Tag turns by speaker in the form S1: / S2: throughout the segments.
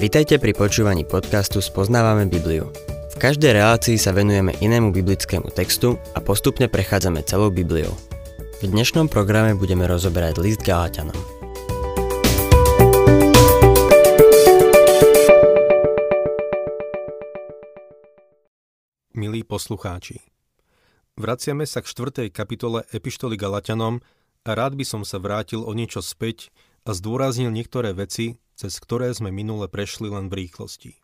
S1: Vitajte pri počúvaní podcastu Spoznávame Bibliu. V každej relácii sa venujeme inému biblickému textu a postupne prechádzame celou Bibliou. V dnešnom programe budeme rozoberať list Galatianom.
S2: Milí poslucháči, vraciame sa k 4. kapitole Epištoly Galatianom a rád by som sa vrátil o niečo späť a zdôraznil niektoré veci, cez ktoré sme minule prešli len v rýchlosti.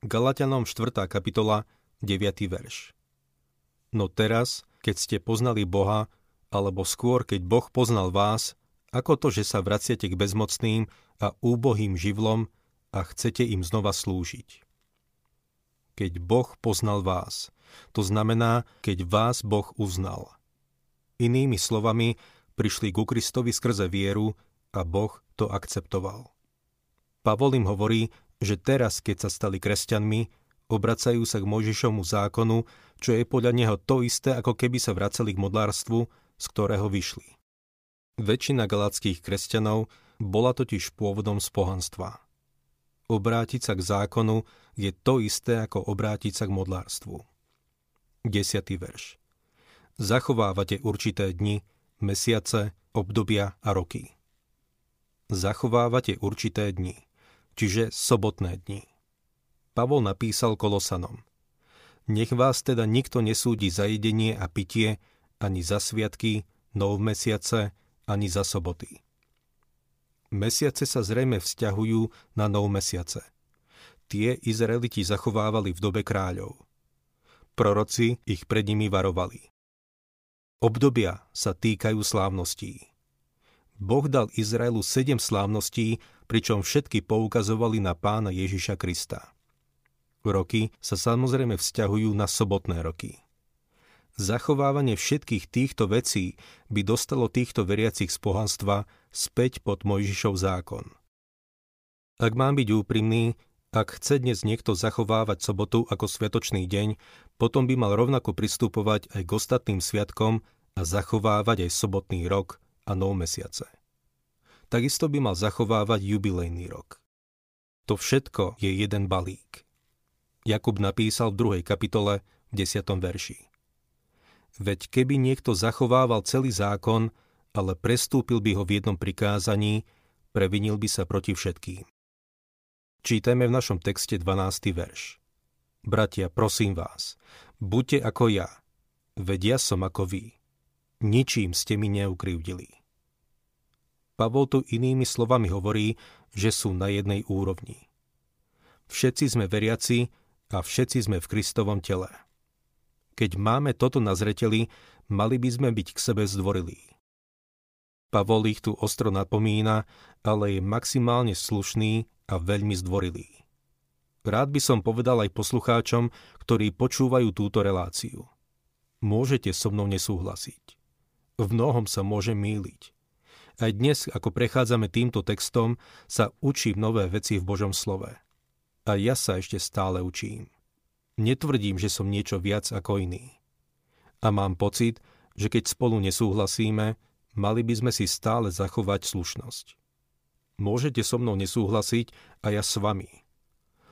S2: Galatianom 4. kapitola, 9. verš. No teraz, keď ste poznali Boha, alebo skôr, keď Boh poznal vás, ako to, že sa vraciate k bezmocným a úbohým živlom a chcete im znova slúžiť. Keď Boh poznal vás, to znamená, keď vás Boh uznal. Inými slovami, prišli ku Kristovi skrze vieru a Boh to akceptoval. Pavol im hovorí, že teraz, keď sa stali kresťanmi, obracajú sa k Mojžišovmu zákonu, čo je podľa neho to isté, ako keby sa vracali k modlárstvu, z ktorého vyšli. Väčšina galackých kresťanov bola totiž pôvodom z pohanstva. Obrátiť sa k zákonu je to isté, ako obrátiť sa k modlárstvu. 10. verš. Zachovávate určité dni, mesiace, obdobia a roky. Zachovávate určité dni čiže sobotné dni. Pavol napísal Kolosanom. Nech vás teda nikto nesúdi za jedenie a pitie, ani za sviatky, nov mesiace, ani za soboty. Mesiace sa zrejme vzťahujú na nov mesiace. Tie Izraeliti zachovávali v dobe kráľov. Proroci ich pred nimi varovali. Obdobia sa týkajú slávností. Boh dal Izraelu sedem slávností, pričom všetky poukazovali na pána Ježiša Krista. Roky sa samozrejme vzťahujú na sobotné roky. Zachovávanie všetkých týchto vecí by dostalo týchto veriacich z pohanstva späť pod Mojžišov zákon. Ak mám byť úprimný, ak chce dnes niekto zachovávať sobotu ako sviatočný deň, potom by mal rovnako pristupovať aj k ostatným sviatkom a zachovávať aj sobotný rok a nov mesiace takisto by mal zachovávať jubilejný rok. To všetko je jeden balík. Jakub napísal v druhej kapitole v 10. verši. Veď keby niekto zachovával celý zákon, ale prestúpil by ho v jednom prikázaní, previnil by sa proti všetkým. Čítame v našom texte 12. verš. Bratia, prosím vás, buďte ako ja, veď ja som ako vy. Ničím ste mi neukrivdili. Pavol tu inými slovami hovorí, že sú na jednej úrovni. Všetci sme veriaci a všetci sme v Kristovom tele. Keď máme toto na zreteli, mali by sme byť k sebe zdvorilí. Pavol ich tu ostro napomína, ale je maximálne slušný a veľmi zdvorilý. Rád by som povedal aj poslucháčom, ktorí počúvajú túto reláciu. Môžete so mnou nesúhlasiť. V mnohom sa môžem míliť. Aj dnes, ako prechádzame týmto textom, sa učím nové veci v Božom slove. A ja sa ešte stále učím. Netvrdím, že som niečo viac ako iný. A mám pocit, že keď spolu nesúhlasíme, mali by sme si stále zachovať slušnosť. Môžete so mnou nesúhlasiť a ja s vami.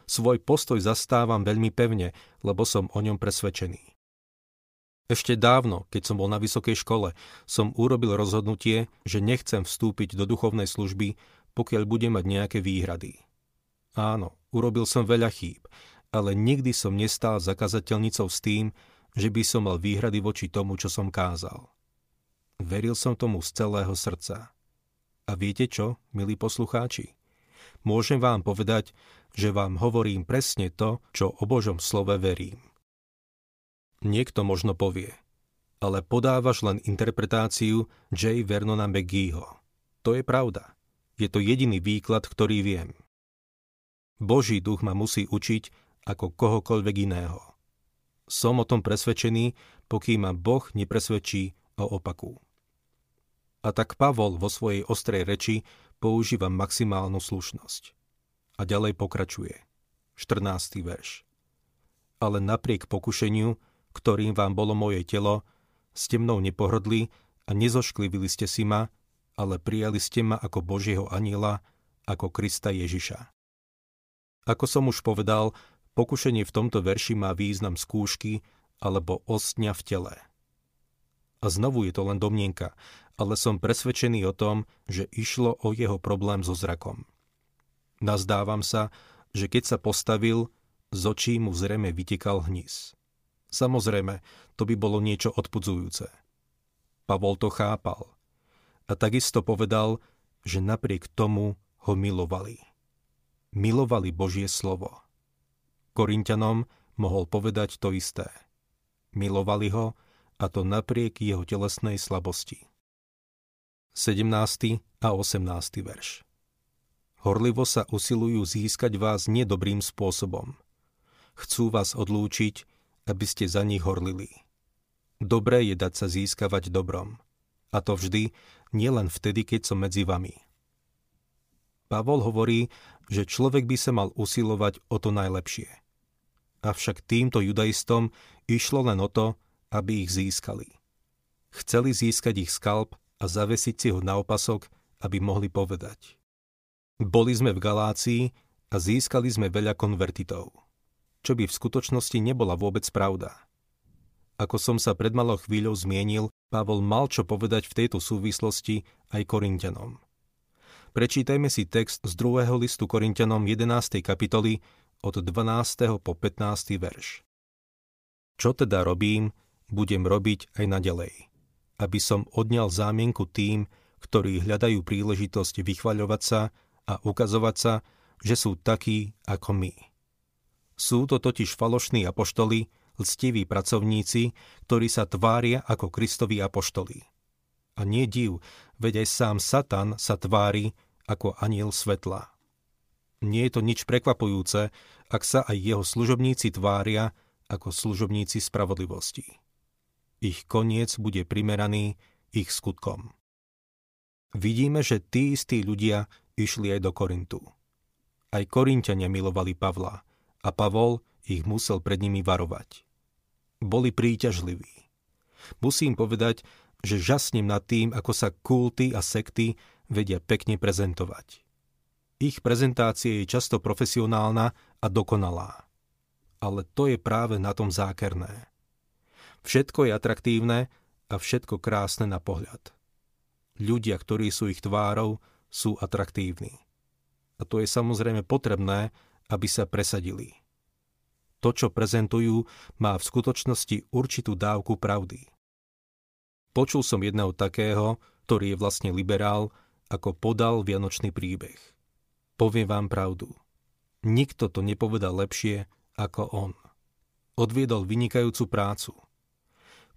S2: Svoj postoj zastávam veľmi pevne, lebo som o ňom presvedčený. Ešte dávno, keď som bol na vysokej škole, som urobil rozhodnutie, že nechcem vstúpiť do duchovnej služby, pokiaľ budem mať nejaké výhrady. Áno, urobil som veľa chýb, ale nikdy som nestál za kazateľnicou s tým, že by som mal výhrady voči tomu, čo som kázal. Veril som tomu z celého srdca. A viete čo, milí poslucháči? Môžem vám povedať, že vám hovorím presne to, čo o Božom slove verím. Niekto možno povie, ale podávaš len interpretáciu J. Vernona McGeeho. To je pravda. Je to jediný výklad, ktorý viem. Boží duch ma musí učiť ako kohokoľvek iného. Som o tom presvedčený, pokým ma Boh nepresvedčí o opaku. A tak Pavol vo svojej ostrej reči používa maximálnu slušnosť. A ďalej pokračuje. 14. verš. Ale napriek pokušeniu ktorým vám bolo moje telo, ste mnou nepohrdli a nezošklivili ste si ma, ale prijali ste ma ako Božieho aniela, ako Krista Ježiša. Ako som už povedal, pokušenie v tomto verši má význam skúšky alebo ostňa v tele. A znovu je to len domnienka, ale som presvedčený o tom, že išlo o jeho problém so zrakom. Nazdávam sa, že keď sa postavil, z očí mu zrejme vytekal hnis. Samozrejme, to by bolo niečo odpudzujúce. Pavol to chápal. A takisto povedal, že napriek tomu ho milovali. Milovali Božie slovo. Korintianom mohol povedať to isté. Milovali ho a to napriek jeho telesnej slabosti. 17. a 18. verš Horlivo sa usilujú získať vás nedobrým spôsobom. Chcú vás odlúčiť, aby ste za nich horlili. Dobré je dať sa získavať dobrom. A to vždy, nielen vtedy, keď som medzi vami. Pavol hovorí, že človek by sa mal usilovať o to najlepšie. Avšak týmto judaistom išlo len o to, aby ich získali. Chceli získať ich skalp a zavesiť si ho na opasok, aby mohli povedať. Boli sme v Galácii a získali sme veľa konvertitov, čo by v skutočnosti nebola vôbec pravda. Ako som sa pred malou chvíľou zmienil, Pavol mal čo povedať v tejto súvislosti aj Korintianom. Prečítajme si text z druhého listu Korintianom 11. kapitoly od 12. po 15. verš. Čo teda robím, budem robiť aj naďalej. Aby som odňal zámienku tým, ktorí hľadajú príležitosť vychvaľovať sa a ukazovať sa, že sú takí ako my. Sú to totiž falošní apoštoli, lstiví pracovníci, ktorí sa tvária ako Kristovi apoštoli. A nie div, veď aj sám Satan sa tvári ako aniel svetla. Nie je to nič prekvapujúce, ak sa aj jeho služobníci tvária ako služobníci spravodlivosti ich koniec bude primeraný ich skutkom. Vidíme, že tí istí ľudia išli aj do Korintu. Aj Korinťania milovali Pavla a Pavol ich musel pred nimi varovať. Boli príťažliví. Musím povedať, že žasnem nad tým, ako sa kulty a sekty vedia pekne prezentovať. Ich prezentácia je často profesionálna a dokonalá. Ale to je práve na tom zákerné. Všetko je atraktívne a všetko krásne na pohľad. Ľudia, ktorí sú ich tvárou, sú atraktívni. A to je samozrejme potrebné, aby sa presadili. To, čo prezentujú, má v skutočnosti určitú dávku pravdy. Počul som jedného takého, ktorý je vlastne liberál, ako podal vianočný príbeh. Poviem vám pravdu. Nikto to nepovedal lepšie ako on. Odviedol vynikajúcu prácu.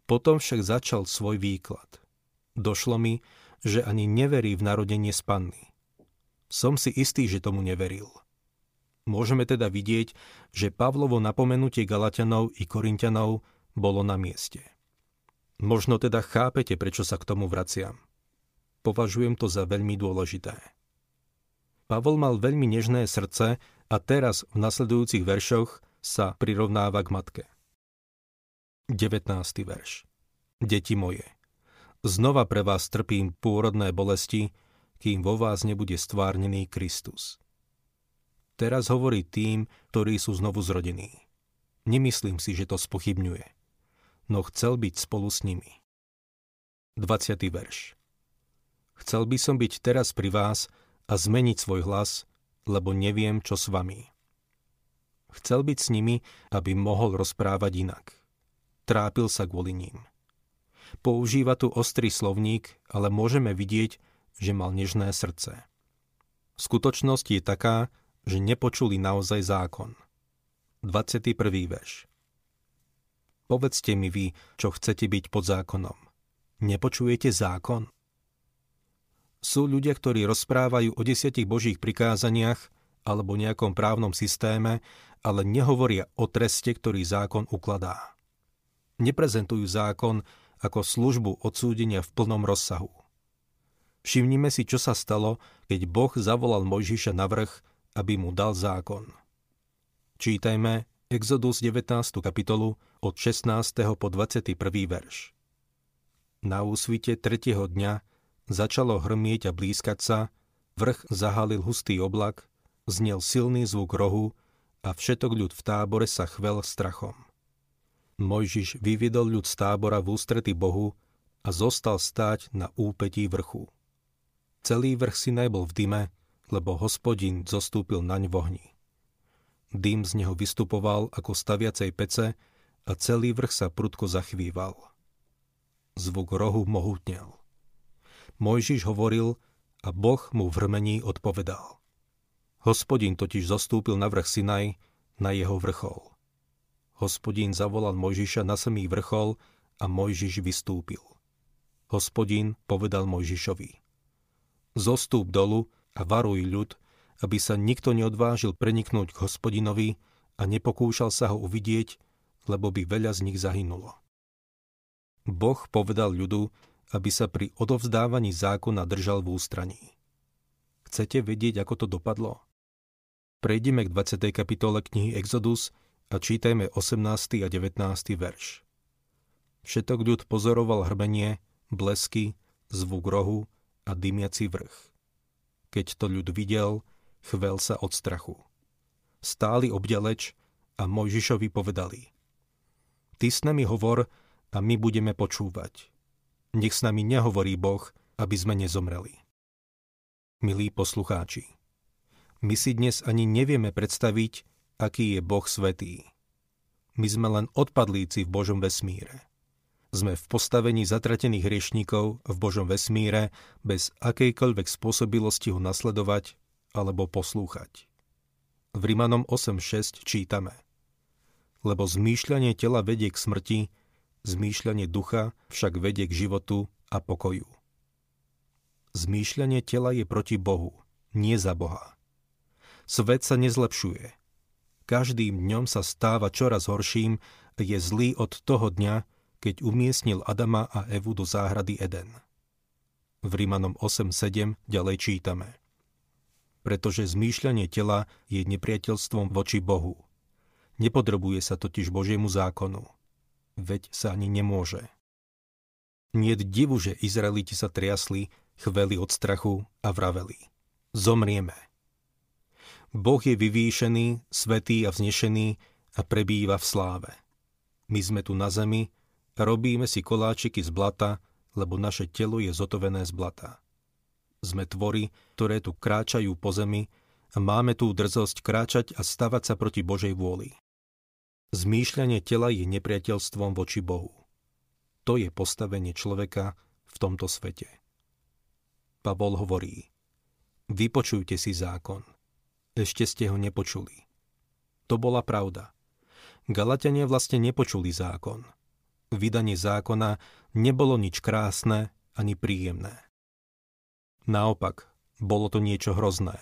S2: Potom však začal svoj výklad. Došlo mi, že ani neverí v narodenie z panny. Som si istý, že tomu neveril. Môžeme teda vidieť, že Pavlovo napomenutie Galatianov i Korintianov bolo na mieste. Možno teda chápete, prečo sa k tomu vraciam. Považujem to za veľmi dôležité. Pavol mal veľmi nežné srdce a teraz v nasledujúcich veršoch sa prirovnáva k matke. 19. verš. Deti moje, znova pre vás trpím pôrodné bolesti, kým vo vás nebude stvárnený Kristus. Teraz hovorí tým, ktorí sú znovu zrodení. Nemyslím si, že to spochybňuje, no chcel byť spolu s nimi. 20. verš. Chcel by som byť teraz pri vás a zmeniť svoj hlas, lebo neviem, čo s vami. Chcel byť s nimi, aby mohol rozprávať inak trápil sa kvôli ním. Používa tu ostrý slovník, ale môžeme vidieť, že mal nežné srdce. Skutočnosť je taká, že nepočuli naozaj zákon. 21. verš Povedzte mi vy, čo chcete byť pod zákonom. Nepočujete zákon? Sú ľudia, ktorí rozprávajú o desiatich božích prikázaniach alebo nejakom právnom systéme, ale nehovoria o treste, ktorý zákon ukladá neprezentujú zákon ako službu odsúdenia v plnom rozsahu. Všimnime si, čo sa stalo, keď Boh zavolal Mojžiša na vrch, aby mu dal zákon. Čítajme Exodus 19. kapitolu od 16. po 21. verš. Na úsvite tretieho dňa začalo hrmieť a blízkať sa, vrch zahalil hustý oblak znel silný zvuk rohu a všetok ľud v tábore sa chvel strachom. Mojžiš vyvidol ľud z tábora v ústrety Bohu a zostal stáť na úpetí vrchu. Celý vrch si najbol v dyme, lebo hospodin zostúpil naň v ohni. Dym z neho vystupoval ako staviacej pece a celý vrch sa prudko zachvíval. Zvuk rohu mohutnel. Mojžiš hovoril a Boh mu v hrmení odpovedal. Hospodin totiž zostúpil na vrch Sinaj, na jeho vrchol. Hospodín zavolal Mojžiša na samý vrchol a Mojžiš vystúpil. Hospodín povedal Mojžišovi. Zostúp dolu a varuj ľud, aby sa nikto neodvážil preniknúť k hospodinovi a nepokúšal sa ho uvidieť, lebo by veľa z nich zahynulo. Boh povedal ľudu, aby sa pri odovzdávaní zákona držal v ústraní. Chcete vedieť, ako to dopadlo? Prejdime k 20. kapitole knihy Exodus a čítajme 18. a 19. verš. Všetok ľud pozoroval hrbenie, blesky, zvuk rohu a dymiaci vrch. Keď to ľud videl, chvel sa od strachu. Stáli obďaleč a Mojžišovi povedali Ty s nami hovor a my budeme počúvať. Nech s nami nehovorí Boh, aby sme nezomreli. Milí poslucháči, my si dnes ani nevieme predstaviť, aký je Boh svetý. My sme len odpadlíci v Božom vesmíre. Sme v postavení zatratených hriešníkov v Božom vesmíre bez akejkoľvek spôsobilosti ho nasledovať alebo poslúchať. V Rimanom 8.6 čítame Lebo zmýšľanie tela vedie k smrti, zmýšľanie ducha však vedie k životu a pokoju. Zmýšľanie tela je proti Bohu, nie za Boha. Svet sa nezlepšuje. Každým dňom sa stáva čoraz horším je zlý od toho dňa, keď umiestnil Adama a Evu do záhrady Eden. V Rímanom 8.7 ďalej čítame. Pretože zmýšľanie tela je nepriateľstvom voči Bohu. Nepodrobuje sa totiž Božiemu zákonu. Veď sa ani nemôže. Nie divu, že Izraeliti sa triasli, chveli od strachu a vraveli. Zomrieme. Boh je vyvýšený, svetý a vznešený a prebýva v sláve. My sme tu na zemi robíme si koláčiky z blata, lebo naše telo je zotovené z blata. Sme tvory, ktoré tu kráčajú po zemi a máme tú drzosť kráčať a stavať sa proti Božej vôli. Zmýšľanie tela je nepriateľstvom voči Bohu. To je postavenie človeka v tomto svete. Pavol hovorí, vypočujte si zákon – ešte ste ho nepočuli. To bola pravda. Galatania vlastne nepočuli zákon. Vydanie zákona nebolo nič krásne ani príjemné. Naopak, bolo to niečo hrozné.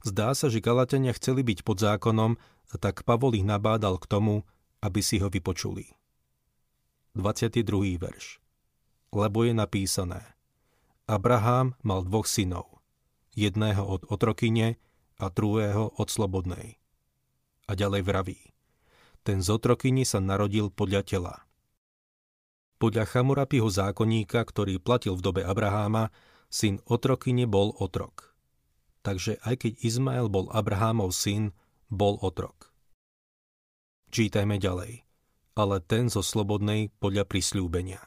S2: Zdá sa, že Galatania chceli byť pod zákonom, tak Pavol ich nabádal k tomu, aby si ho vypočuli. 22. verš Lebo je napísané Abraham mal dvoch synov, jedného od otrokyne a druhého od slobodnej. A ďalej vraví, ten z otrokyni sa narodil podľa tela. Podľa Chamurapiho zákonníka, ktorý platil v dobe Abraháma, syn otrokyne bol otrok. Takže aj keď Izmael bol Abrahámov syn, bol otrok. Čítajme ďalej. Ale ten zo slobodnej podľa prisľúbenia.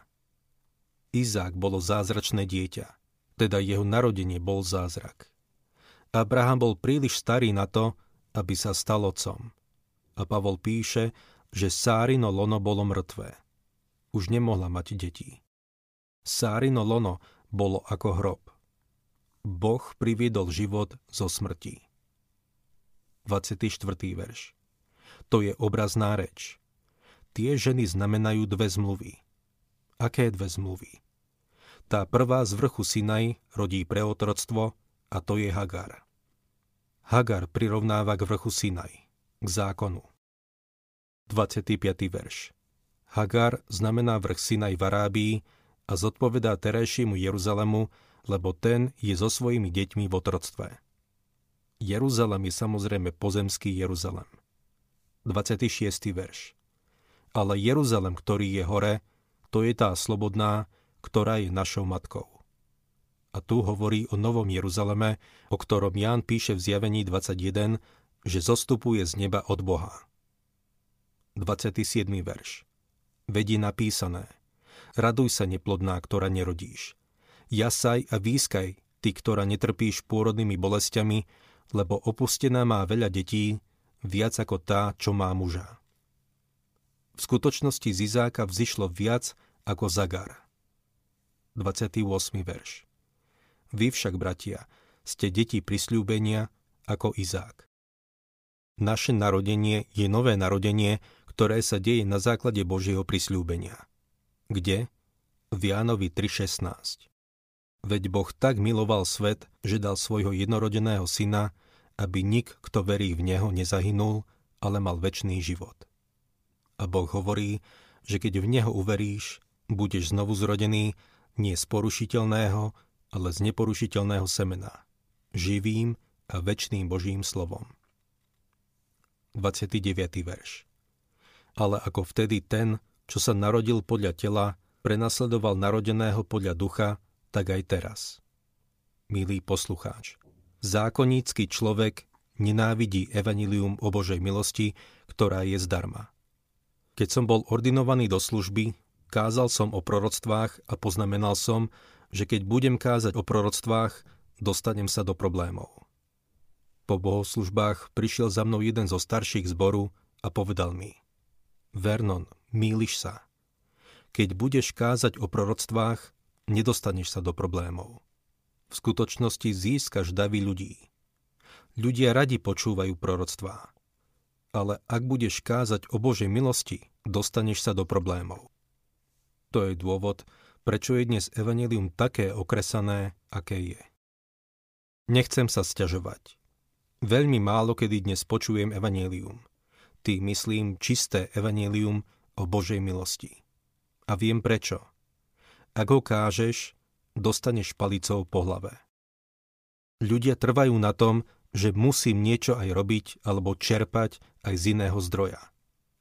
S2: Izák bolo zázračné dieťa, teda jeho narodenie bol zázrak. Abraham bol príliš starý na to, aby sa stal otcom. A Pavol píše, že Sárino lono bolo mŕtvé. Už nemohla mať detí. Sárino lono bolo ako hrob. Boh priviedol život zo smrti. 24. verš. To je obrazná reč. Tie ženy znamenajú dve zmluvy. Aké dve zmluvy? Tá prvá z vrchu Sinaj rodí pre otroctvo a to je Hagar. Hagar prirovnáva k vrchu Sinaj, k zákonu. 25. verš Hagar znamená vrch Sinaj v Arábii a zodpovedá terajšiemu Jeruzalemu, lebo ten je so svojimi deťmi v otroctve. Jeruzalem je samozrejme pozemský Jeruzalem. 26. verš Ale Jeruzalem, ktorý je hore, to je tá slobodná, ktorá je našou matkou. A tu hovorí o Novom Jeruzaleme, o ktorom Ján píše v zjavení 21, že zostupuje z neba od Boha. 27. verš. Vedí napísané. Raduj sa, neplodná, ktorá nerodíš. Jasaj a výskaj, ty, ktorá netrpíš pôrodnými bolestiami, lebo opustená má veľa detí, viac ako tá, čo má muža. V skutočnosti z Izáka vzýšlo viac ako Zagar. 28. verš. Vy však, bratia, ste deti prisľúbenia ako Izák. Naše narodenie je nové narodenie, ktoré sa deje na základe Božieho prisľúbenia. Kde? V Jánovi 3.16. Veď Boh tak miloval svet, že dal svojho jednorodeného syna, aby nik, kto verí v Neho, nezahynul, ale mal väčší život. A Boh hovorí, že keď v Neho uveríš, budeš znovu zrodený nie z porušiteľného, ale z neporušiteľného semena, živým a väčšným Božím slovom. 29. verš ale ako vtedy ten, čo sa narodil podľa tela, prenasledoval narodeného podľa ducha, tak aj teraz. Milý poslucháč, zákonnícky človek nenávidí evanilium o Božej milosti, ktorá je zdarma. Keď som bol ordinovaný do služby, kázal som o proroctvách a poznamenal som, že keď budem kázať o proroctvách, dostanem sa do problémov. Po bohoslužbách prišiel za mnou jeden zo starších zboru a povedal mi – Vernon, míliš sa. Keď budeš kázať o proroctvách, nedostaneš sa do problémov. V skutočnosti získaš davy ľudí. Ľudia radi počúvajú proroctvá. Ale ak budeš kázať o Božej milosti, dostaneš sa do problémov. To je dôvod, prečo je dnes evanelium také okresané, aké je. Nechcem sa sťažovať. Veľmi málo kedy dnes počujem evanelium – tým myslím čisté evanílium o Božej milosti. A viem prečo. Ak ho kážeš, dostaneš palicou po hlave. Ľudia trvajú na tom, že musím niečo aj robiť alebo čerpať aj z iného zdroja.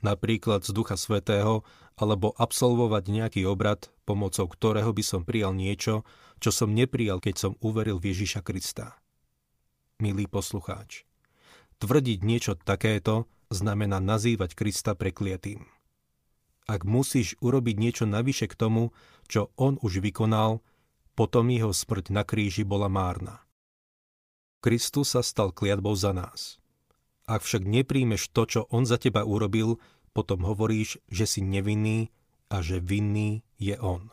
S2: Napríklad z Ducha Svetého alebo absolvovať nejaký obrad, pomocou ktorého by som prijal niečo, čo som neprijal, keď som uveril v Ježiša Krista. Milý poslucháč, tvrdiť niečo takéto znamená nazývať Krista prekliatým. Ak musíš urobiť niečo navyše k tomu, čo on už vykonal, potom jeho smrť na kríži bola márna. Kristus sa stal kliatbou za nás. Ak však nepríjmeš to, čo on za teba urobil, potom hovoríš, že si nevinný a že vinný je on.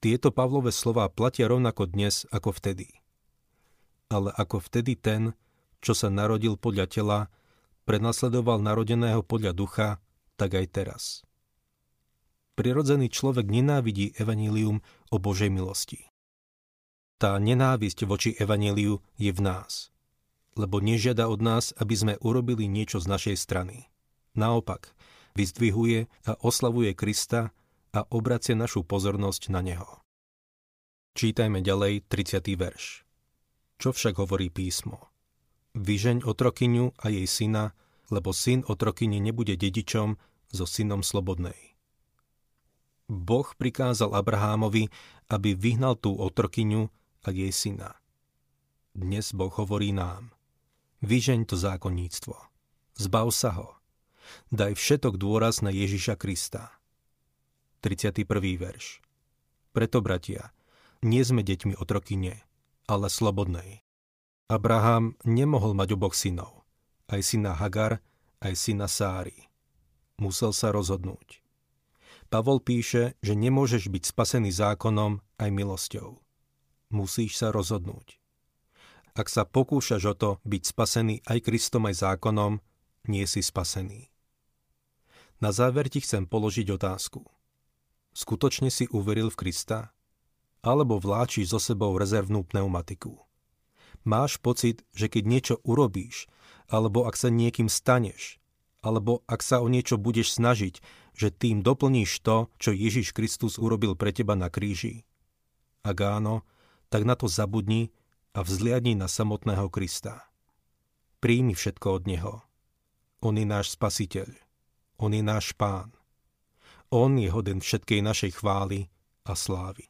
S2: Tieto Pavlové slová platia rovnako dnes ako vtedy. Ale ako vtedy ten, čo sa narodil podľa tela, prenasledoval narodeného podľa ducha, tak aj teraz. Prirodzený človek nenávidí evanílium o Božej milosti. Tá nenávisť voči evaníliu je v nás, lebo nežiada od nás, aby sme urobili niečo z našej strany. Naopak, vyzdvihuje a oslavuje Krista a obracia našu pozornosť na Neho. Čítajme ďalej 30. verš. Čo však hovorí písmo? Vyžeň otrokyňu a jej syna, lebo syn otrokyne nebude dedičom so synom slobodnej. Boh prikázal Abrahámovi, aby vyhnal tú otrokyňu a jej syna. Dnes Boh hovorí nám. Vyžeň to zákonníctvo. Zbav sa ho. Daj všetok dôraz na Ježiša Krista. 31. verš. Preto, bratia, nie sme deťmi otrokyne, ale slobodnej. Abraham nemohol mať oboch synov, aj syna Hagar, aj syna Sári. Musel sa rozhodnúť. Pavol píše, že nemôžeš byť spasený zákonom aj milosťou. Musíš sa rozhodnúť. Ak sa pokúšaš o to byť spasený aj Kristom aj zákonom, nie si spasený. Na záver ti chcem položiť otázku. Skutočne si uveril v Krista? Alebo vláčiš so sebou rezervnú pneumatiku? Máš pocit, že keď niečo urobíš, alebo ak sa niekým staneš, alebo ak sa o niečo budeš snažiť, že tým doplníš to, čo Ježiš Kristus urobil pre teba na kríži. Ak áno, tak na to zabudni a vzliadni na samotného Krista. Príjmi všetko od Neho. On je náš spasiteľ. On je náš pán. On je hoden všetkej našej chvály a slávy.